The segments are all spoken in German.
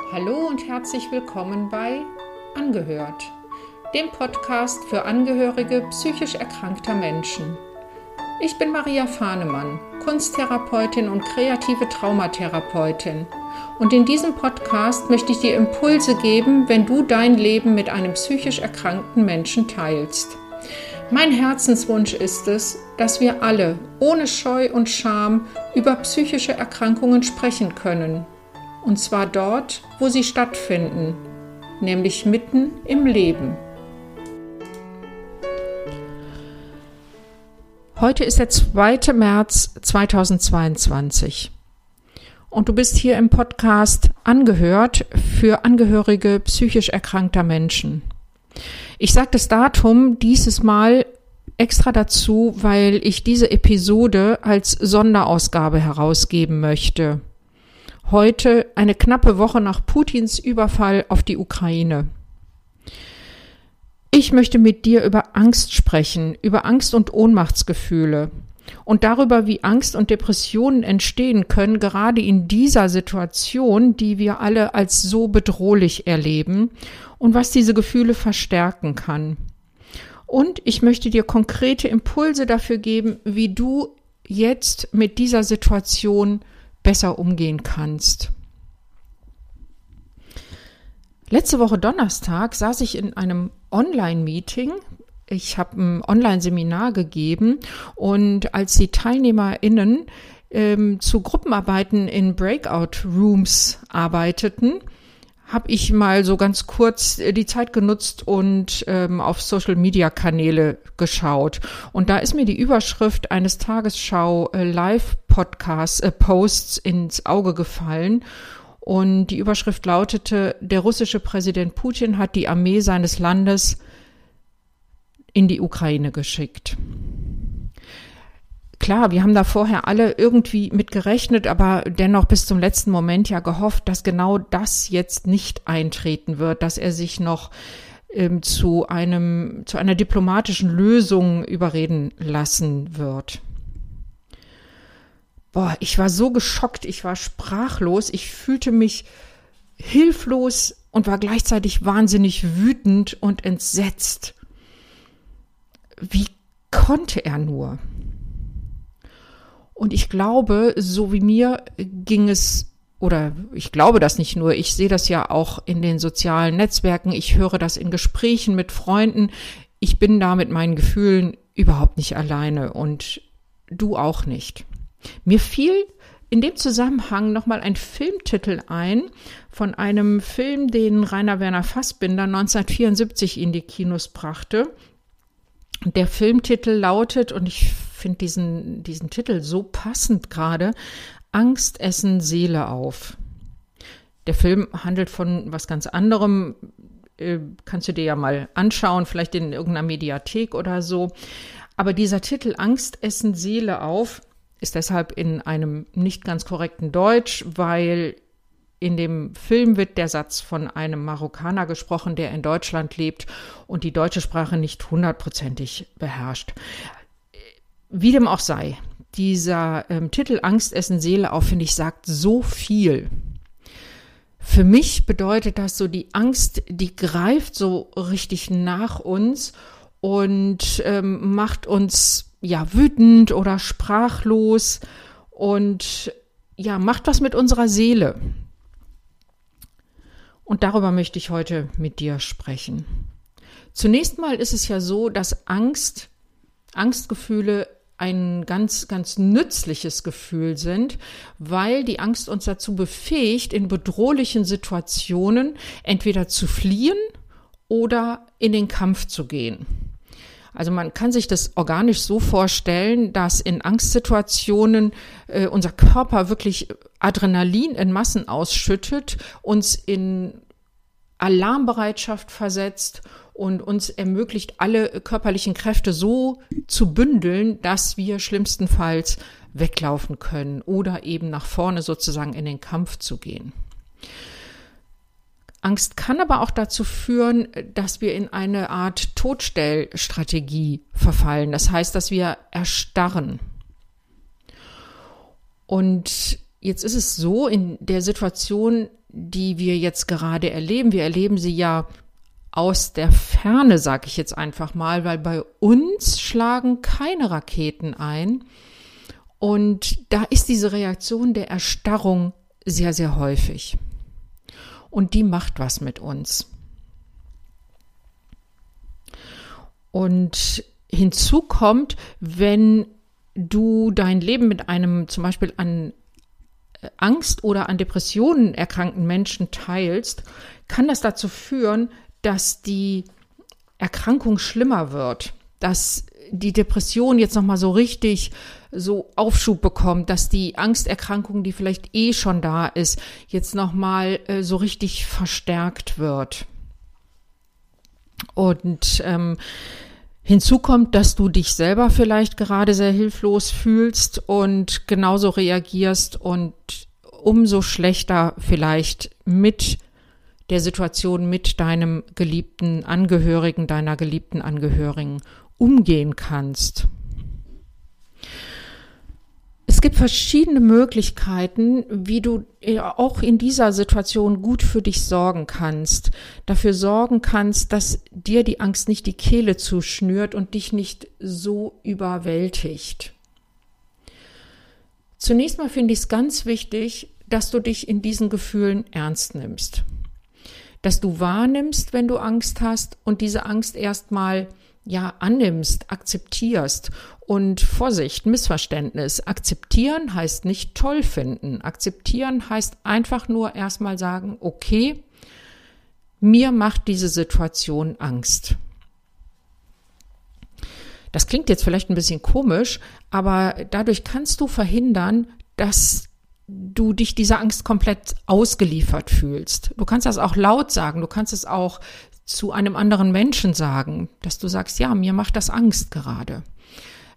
Hallo und herzlich willkommen bei Angehört, dem Podcast für Angehörige psychisch erkrankter Menschen. Ich bin Maria Fahnemann, Kunsttherapeutin und kreative Traumatherapeutin. Und in diesem Podcast möchte ich dir Impulse geben, wenn du dein Leben mit einem psychisch erkrankten Menschen teilst. Mein Herzenswunsch ist es, dass wir alle ohne Scheu und Scham über psychische Erkrankungen sprechen können. Und zwar dort, wo sie stattfinden, nämlich mitten im Leben. Heute ist der 2. März 2022 und du bist hier im Podcast angehört für Angehörige psychisch erkrankter Menschen. Ich sage das Datum dieses Mal extra dazu, weil ich diese Episode als Sonderausgabe herausgeben möchte. Heute eine knappe Woche nach Putins Überfall auf die Ukraine. Ich möchte mit dir über Angst sprechen, über Angst und Ohnmachtsgefühle und darüber, wie Angst und Depressionen entstehen können, gerade in dieser Situation, die wir alle als so bedrohlich erleben und was diese Gefühle verstärken kann. Und ich möchte dir konkrete Impulse dafür geben, wie du jetzt mit dieser Situation besser umgehen kannst. Letzte Woche Donnerstag saß ich in einem Online-Meeting. Ich habe ein Online-Seminar gegeben und als die TeilnehmerInnen ähm, zu Gruppenarbeiten in Breakout-Rooms arbeiteten, habe ich mal so ganz kurz äh, die Zeit genutzt und ähm, auf Social-Media-Kanäle geschaut. Und da ist mir die Überschrift eines Tagesschau-Live-Podcasts, äh, ins Auge gefallen. Und die Überschrift lautete, der russische Präsident Putin hat die Armee seines Landes in die Ukraine geschickt. Klar, wir haben da vorher alle irgendwie mit gerechnet, aber dennoch bis zum letzten Moment ja gehofft, dass genau das jetzt nicht eintreten wird, dass er sich noch ähm, zu einem, zu einer diplomatischen Lösung überreden lassen wird. Boah, ich war so geschockt, ich war sprachlos, ich fühlte mich hilflos und war gleichzeitig wahnsinnig wütend und entsetzt. Wie konnte er nur? Und ich glaube, so wie mir ging es oder ich glaube das nicht nur, ich sehe das ja auch in den sozialen Netzwerken, ich höre das in Gesprächen mit Freunden, ich bin da mit meinen Gefühlen überhaupt nicht alleine und du auch nicht. Mir fiel in dem Zusammenhang nochmal ein Filmtitel ein von einem Film, den Rainer Werner Fassbinder 1974 in die Kinos brachte. Der Filmtitel lautet, und ich finde diesen, diesen Titel so passend gerade, Angst essen Seele auf. Der Film handelt von was ganz anderem, äh, kannst du dir ja mal anschauen, vielleicht in irgendeiner Mediathek oder so. Aber dieser Titel Angst essen Seele auf ist deshalb in einem nicht ganz korrekten Deutsch, weil in dem Film wird der Satz von einem Marokkaner gesprochen, der in Deutschland lebt und die deutsche Sprache nicht hundertprozentig beherrscht. Wie dem auch sei, dieser ähm, Titel Angst essen Seele auf, finde ich, sagt so viel. Für mich bedeutet das so, die Angst, die greift so richtig nach uns und ähm, macht uns ja wütend oder sprachlos und ja, macht was mit unserer Seele. Und darüber möchte ich heute mit dir sprechen. Zunächst mal ist es ja so, dass Angst, Angstgefühle ein ganz, ganz nützliches Gefühl sind, weil die Angst uns dazu befähigt, in bedrohlichen Situationen entweder zu fliehen oder in den Kampf zu gehen. Also man kann sich das organisch so vorstellen, dass in Angstsituationen äh, unser Körper wirklich Adrenalin in Massen ausschüttet, uns in Alarmbereitschaft versetzt und uns ermöglicht, alle körperlichen Kräfte so zu bündeln, dass wir schlimmstenfalls weglaufen können oder eben nach vorne sozusagen in den Kampf zu gehen. Angst kann aber auch dazu führen, dass wir in eine Art Todstellstrategie verfallen. Das heißt, dass wir erstarren. Und jetzt ist es so, in der Situation, die wir jetzt gerade erleben, wir erleben sie ja aus der Ferne, sage ich jetzt einfach mal, weil bei uns schlagen keine Raketen ein. Und da ist diese Reaktion der Erstarrung sehr, sehr häufig. Und die macht was mit uns. Und hinzu kommt, wenn du dein Leben mit einem zum Beispiel an äh, Angst oder an Depressionen erkrankten Menschen teilst, kann das dazu führen, dass die Erkrankung schlimmer wird, dass die Depression jetzt noch mal so richtig so Aufschub bekommt, dass die Angsterkrankung, die vielleicht eh schon da ist, jetzt noch mal äh, so richtig verstärkt wird. Und ähm, Hinzu kommt, dass du dich selber vielleicht gerade sehr hilflos fühlst und genauso reagierst und umso schlechter vielleicht mit der Situation mit deinem geliebten Angehörigen, deiner geliebten Angehörigen umgehen kannst. Es gibt verschiedene Möglichkeiten, wie du äh, auch in dieser Situation gut für dich sorgen kannst, dafür sorgen kannst, dass dir die Angst nicht die Kehle zuschnürt und dich nicht so überwältigt. Zunächst mal finde ich es ganz wichtig, dass du dich in diesen Gefühlen ernst nimmst dass du wahrnimmst, wenn du Angst hast und diese Angst erstmal ja annimmst, akzeptierst und Vorsicht, Missverständnis. Akzeptieren heißt nicht toll finden. Akzeptieren heißt einfach nur erstmal sagen, okay, mir macht diese Situation Angst. Das klingt jetzt vielleicht ein bisschen komisch, aber dadurch kannst du verhindern, dass du dich dieser Angst komplett ausgeliefert fühlst. Du kannst das auch laut sagen, du kannst es auch zu einem anderen Menschen sagen, dass du sagst, ja, mir macht das Angst gerade.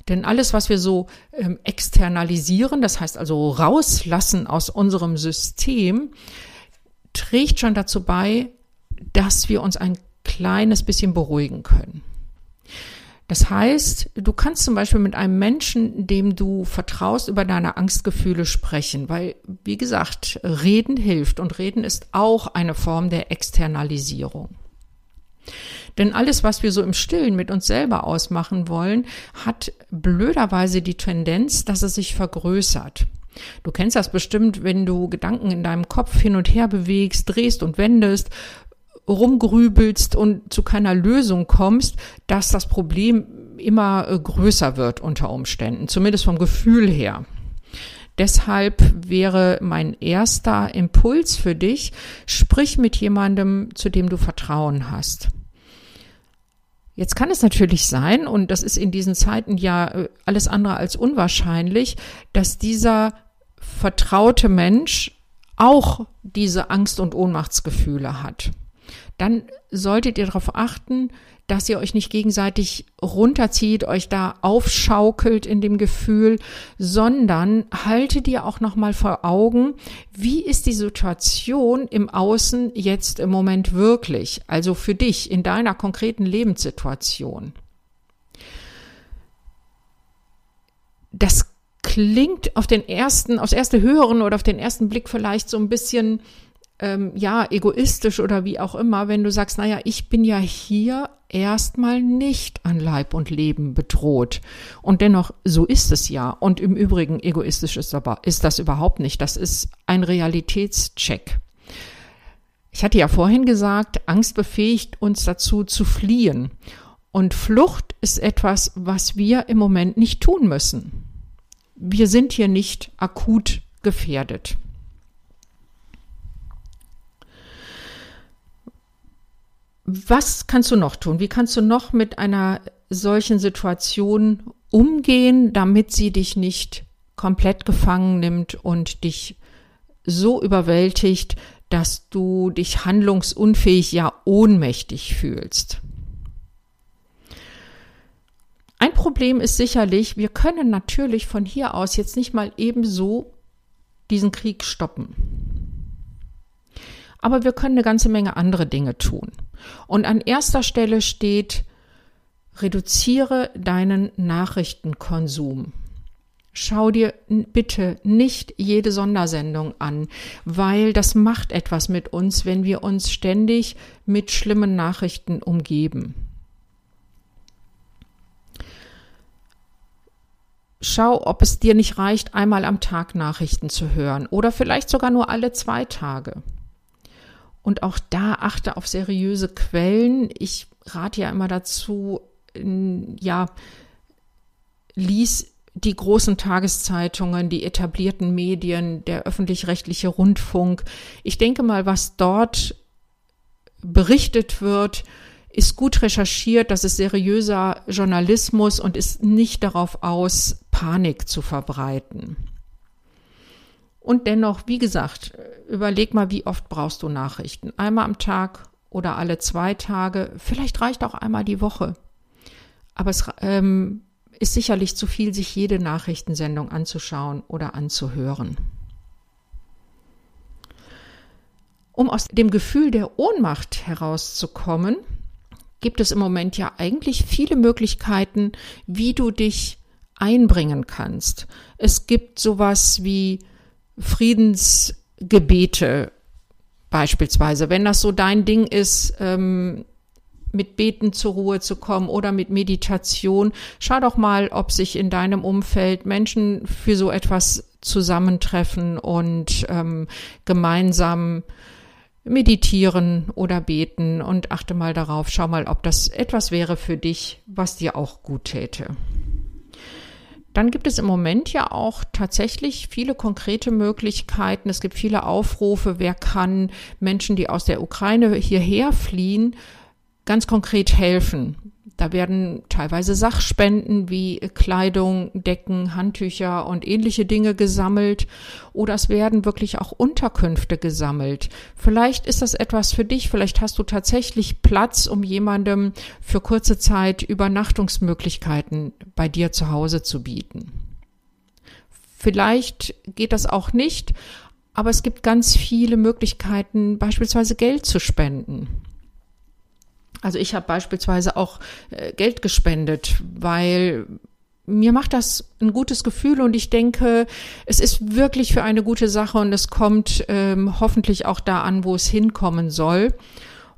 Denn alles, was wir so ähm, externalisieren, das heißt also rauslassen aus unserem System, trägt schon dazu bei, dass wir uns ein kleines bisschen beruhigen können. Das heißt, du kannst zum Beispiel mit einem Menschen, dem du vertraust, über deine Angstgefühle sprechen, weil, wie gesagt, Reden hilft und Reden ist auch eine Form der Externalisierung. Denn alles, was wir so im Stillen mit uns selber ausmachen wollen, hat blöderweise die Tendenz, dass es sich vergrößert. Du kennst das bestimmt, wenn du Gedanken in deinem Kopf hin und her bewegst, drehst und wendest, rumgrübelst und zu keiner Lösung kommst, dass das Problem immer äh, größer wird unter Umständen, zumindest vom Gefühl her. Deshalb wäre mein erster Impuls für dich, sprich mit jemandem, zu dem du Vertrauen hast. Jetzt kann es natürlich sein, und das ist in diesen Zeiten ja äh, alles andere als unwahrscheinlich, dass dieser vertraute Mensch auch diese Angst- und Ohnmachtsgefühle hat dann solltet ihr darauf achten, dass ihr euch nicht gegenseitig runterzieht, euch da aufschaukelt in dem Gefühl, sondern haltet ihr auch nochmal vor Augen, wie ist die Situation im Außen jetzt im Moment wirklich, also für dich in deiner konkreten Lebenssituation. Das klingt auf den ersten, aufs erste Hören oder auf den ersten Blick vielleicht so ein bisschen ähm, ja, egoistisch oder wie auch immer, wenn du sagst, naja, ich bin ja hier erstmal nicht an Leib und Leben bedroht. Und dennoch, so ist es ja. Und im Übrigen, egoistisch ist, aber, ist das überhaupt nicht. Das ist ein Realitätscheck. Ich hatte ja vorhin gesagt, Angst befähigt uns dazu zu fliehen. Und Flucht ist etwas, was wir im Moment nicht tun müssen. Wir sind hier nicht akut gefährdet. Was kannst du noch tun? Wie kannst du noch mit einer solchen Situation umgehen, damit sie dich nicht komplett gefangen nimmt und dich so überwältigt, dass du dich handlungsunfähig, ja ohnmächtig fühlst? Ein Problem ist sicherlich, wir können natürlich von hier aus jetzt nicht mal ebenso diesen Krieg stoppen. Aber wir können eine ganze Menge andere Dinge tun. Und an erster Stelle steht, reduziere deinen Nachrichtenkonsum. Schau dir bitte nicht jede Sondersendung an, weil das macht etwas mit uns, wenn wir uns ständig mit schlimmen Nachrichten umgeben. Schau, ob es dir nicht reicht, einmal am Tag Nachrichten zu hören oder vielleicht sogar nur alle zwei Tage. Und auch da achte auf seriöse Quellen. Ich rate ja immer dazu, ja, lies die großen Tageszeitungen, die etablierten Medien, der öffentlich-rechtliche Rundfunk. Ich denke mal, was dort berichtet wird, ist gut recherchiert, das ist seriöser Journalismus und ist nicht darauf aus, Panik zu verbreiten. Und dennoch, wie gesagt, überleg mal, wie oft brauchst du Nachrichten? Einmal am Tag oder alle zwei Tage? Vielleicht reicht auch einmal die Woche. Aber es ähm, ist sicherlich zu viel, sich jede Nachrichtensendung anzuschauen oder anzuhören. Um aus dem Gefühl der Ohnmacht herauszukommen, gibt es im Moment ja eigentlich viele Möglichkeiten, wie du dich einbringen kannst. Es gibt sowas wie Friedensgebete beispielsweise. Wenn das so dein Ding ist, ähm, mit Beten zur Ruhe zu kommen oder mit Meditation. Schau doch mal, ob sich in deinem Umfeld Menschen für so etwas zusammentreffen und ähm, gemeinsam meditieren oder beten und achte mal darauf, schau mal, ob das etwas wäre für dich, was dir auch gut täte. Dann gibt es im Moment ja auch tatsächlich viele konkrete Möglichkeiten. Es gibt viele Aufrufe, wer kann Menschen, die aus der Ukraine hierher fliehen, ganz konkret helfen. Da werden teilweise Sachspenden wie Kleidung, Decken, Handtücher und ähnliche Dinge gesammelt oder es werden wirklich auch Unterkünfte gesammelt. Vielleicht ist das etwas für dich, vielleicht hast du tatsächlich Platz, um jemandem für kurze Zeit Übernachtungsmöglichkeiten bei dir zu Hause zu bieten. Vielleicht geht das auch nicht, aber es gibt ganz viele Möglichkeiten, beispielsweise Geld zu spenden. Also ich habe beispielsweise auch äh, Geld gespendet, weil mir macht das ein gutes Gefühl und ich denke, es ist wirklich für eine gute Sache und es kommt ähm, hoffentlich auch da an, wo es hinkommen soll.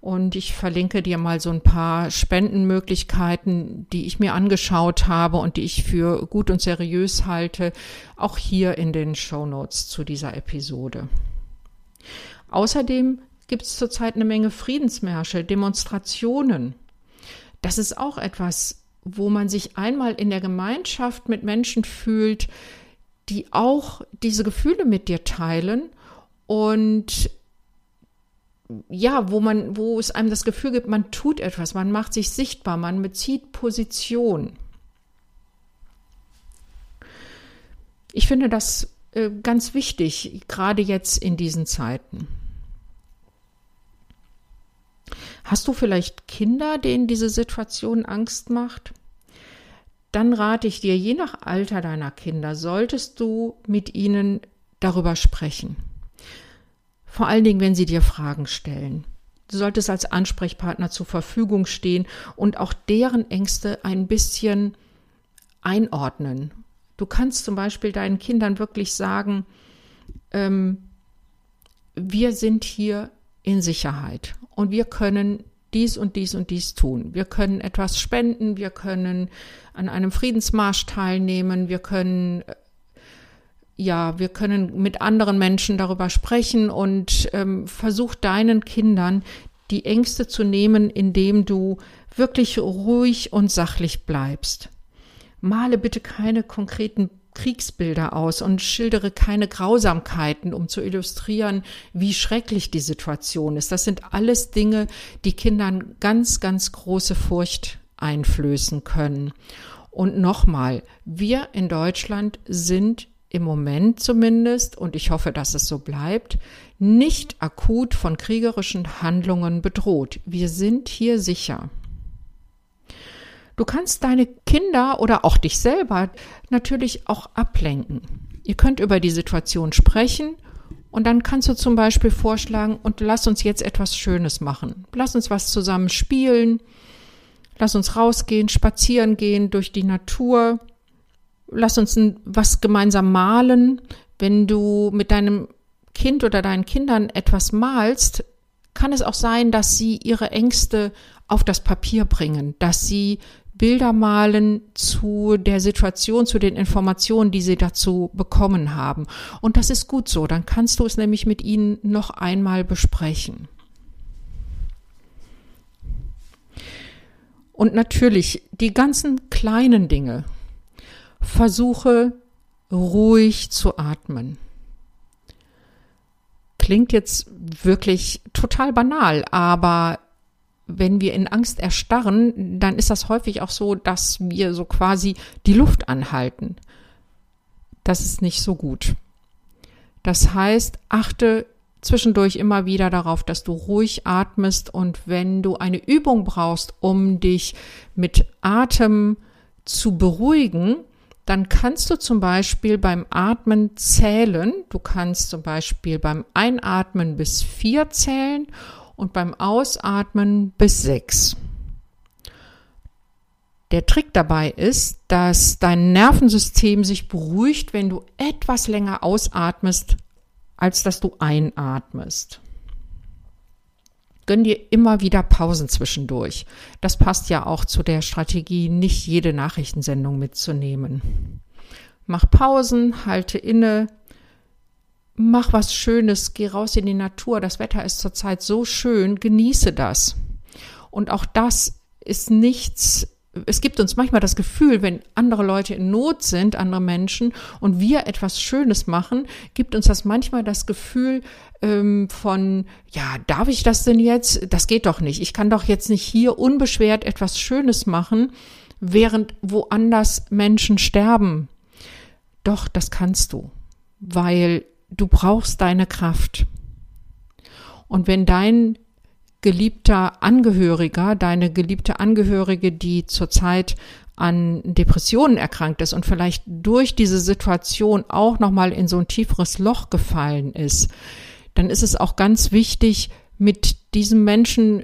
Und ich verlinke dir mal so ein paar Spendenmöglichkeiten, die ich mir angeschaut habe und die ich für gut und seriös halte, auch hier in den Show Notes zu dieser Episode. Außerdem gibt es zurzeit eine Menge Friedensmärsche, Demonstrationen. Das ist auch etwas, wo man sich einmal in der Gemeinschaft mit Menschen fühlt, die auch diese Gefühle mit dir teilen und ja, wo man, wo es einem das Gefühl gibt, man tut etwas, man macht sich sichtbar, man bezieht Position. Ich finde das äh, ganz wichtig, gerade jetzt in diesen Zeiten. Hast du vielleicht Kinder, denen diese Situation Angst macht? Dann rate ich dir, je nach Alter deiner Kinder, solltest du mit ihnen darüber sprechen. Vor allen Dingen, wenn sie dir Fragen stellen. Du solltest als Ansprechpartner zur Verfügung stehen und auch deren Ängste ein bisschen einordnen. Du kannst zum Beispiel deinen Kindern wirklich sagen, ähm, wir sind hier in Sicherheit und wir können dies und dies und dies tun. Wir können etwas spenden, wir können an einem Friedensmarsch teilnehmen, wir können ja, wir können mit anderen Menschen darüber sprechen und ähm, versuch deinen Kindern die Ängste zu nehmen, indem du wirklich ruhig und sachlich bleibst. Male bitte keine konkreten Kriegsbilder aus und schildere keine Grausamkeiten, um zu illustrieren, wie schrecklich die Situation ist. Das sind alles Dinge, die Kindern ganz, ganz große Furcht einflößen können. Und nochmal, wir in Deutschland sind im Moment zumindest, und ich hoffe, dass es so bleibt, nicht akut von kriegerischen Handlungen bedroht. Wir sind hier sicher. Du kannst deine Kinder oder auch dich selber natürlich auch ablenken. Ihr könnt über die Situation sprechen und dann kannst du zum Beispiel vorschlagen, und lass uns jetzt etwas Schönes machen. Lass uns was zusammen spielen. Lass uns rausgehen, spazieren gehen durch die Natur. lass uns was gemeinsam malen. Wenn du mit deinem Kind oder deinen Kindern etwas malst, kann es auch sein, dass sie ihre Ängste auf das Papier bringen, dass sie Bilder malen zu der Situation, zu den Informationen, die sie dazu bekommen haben. Und das ist gut so. Dann kannst du es nämlich mit ihnen noch einmal besprechen. Und natürlich die ganzen kleinen Dinge. Versuche ruhig zu atmen. Klingt jetzt wirklich total banal, aber wenn wir in Angst erstarren, dann ist das häufig auch so, dass wir so quasi die Luft anhalten. Das ist nicht so gut. Das heißt, achte zwischendurch immer wieder darauf, dass du ruhig atmest und wenn du eine Übung brauchst, um dich mit Atem zu beruhigen, dann kannst du zum Beispiel beim Atmen zählen. Du kannst zum Beispiel beim Einatmen bis vier zählen und beim Ausatmen bis sechs. Der Trick dabei ist, dass dein Nervensystem sich beruhigt, wenn du etwas länger ausatmest, als dass du einatmest. Gönn dir immer wieder Pausen zwischendurch. Das passt ja auch zu der Strategie, nicht jede Nachrichtensendung mitzunehmen. Mach Pausen, halte inne, mach was Schönes, geh raus in die Natur. Das Wetter ist zurzeit so schön, genieße das. Und auch das ist nichts, es gibt uns manchmal das Gefühl, wenn andere Leute in Not sind, andere Menschen, und wir etwas Schönes machen, gibt uns das manchmal das Gefühl ähm, von, ja, darf ich das denn jetzt? Das geht doch nicht. Ich kann doch jetzt nicht hier unbeschwert etwas Schönes machen, während woanders Menschen sterben. Doch, das kannst du, weil du brauchst deine Kraft. Und wenn dein geliebter Angehöriger, deine geliebte Angehörige, die zurzeit an Depressionen erkrankt ist und vielleicht durch diese Situation auch noch mal in so ein tieferes Loch gefallen ist, dann ist es auch ganz wichtig, mit diesem Menschen,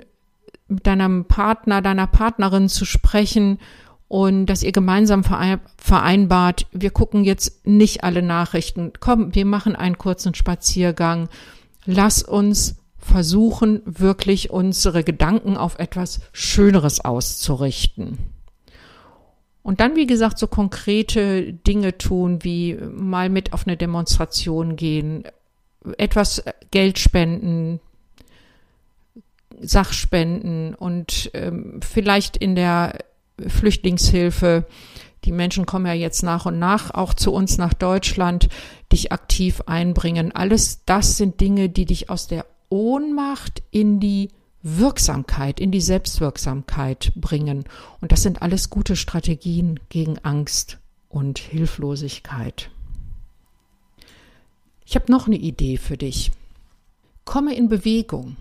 mit deinem Partner, deiner Partnerin zu sprechen und dass ihr gemeinsam vereinbart, wir gucken jetzt nicht alle Nachrichten. Komm, wir machen einen kurzen Spaziergang. Lass uns versuchen, wirklich unsere Gedanken auf etwas Schöneres auszurichten. Und dann, wie gesagt, so konkrete Dinge tun, wie mal mit auf eine Demonstration gehen, etwas Geld spenden, Sachspenden und ähm, vielleicht in der Flüchtlingshilfe. Die Menschen kommen ja jetzt nach und nach auch zu uns nach Deutschland, dich aktiv einbringen. Alles das sind Dinge, die dich aus der Ohnmacht in die Wirksamkeit, in die Selbstwirksamkeit bringen. Und das sind alles gute Strategien gegen Angst und Hilflosigkeit. Ich habe noch eine Idee für dich. Komme in Bewegung.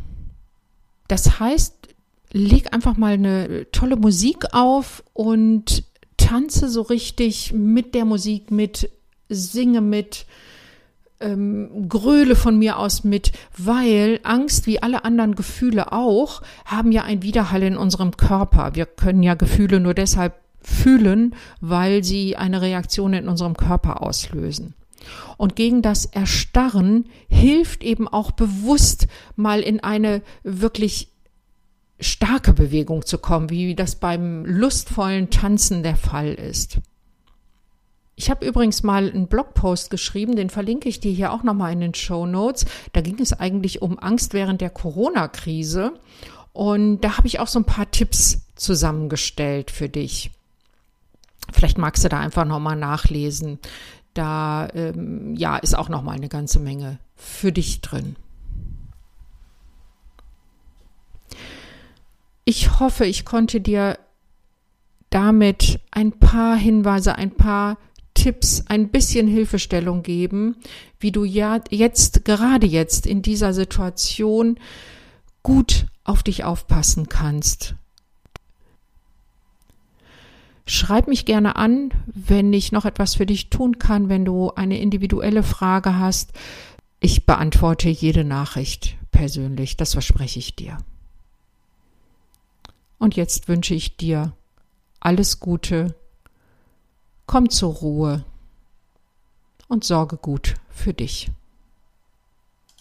Das heißt, leg einfach mal eine tolle Musik auf und tanze so richtig mit der Musik mit, singe mit, ähm, gröle von mir aus mit, weil Angst, wie alle anderen Gefühle auch, haben ja ein Widerhall in unserem Körper. Wir können ja Gefühle nur deshalb fühlen, weil sie eine Reaktion in unserem Körper auslösen. Und gegen das Erstarren hilft eben auch bewusst mal in eine wirklich starke Bewegung zu kommen, wie das beim lustvollen Tanzen der Fall ist. Ich habe übrigens mal einen Blogpost geschrieben, den verlinke ich dir hier auch nochmal in den Show Notes. Da ging es eigentlich um Angst während der Corona-Krise. Und da habe ich auch so ein paar Tipps zusammengestellt für dich. Vielleicht magst du da einfach nochmal nachlesen. Da ähm, ja, ist auch nochmal eine ganze Menge für dich drin. Ich hoffe, ich konnte dir damit ein paar Hinweise, ein paar Tipps, ein bisschen Hilfestellung geben, wie du ja jetzt, gerade jetzt in dieser Situation gut auf dich aufpassen kannst. Schreib mich gerne an, wenn ich noch etwas für dich tun kann, wenn du eine individuelle Frage hast. Ich beantworte jede Nachricht persönlich, das verspreche ich dir. Und jetzt wünsche ich dir alles Gute, Komm zur Ruhe und sorge gut für dich.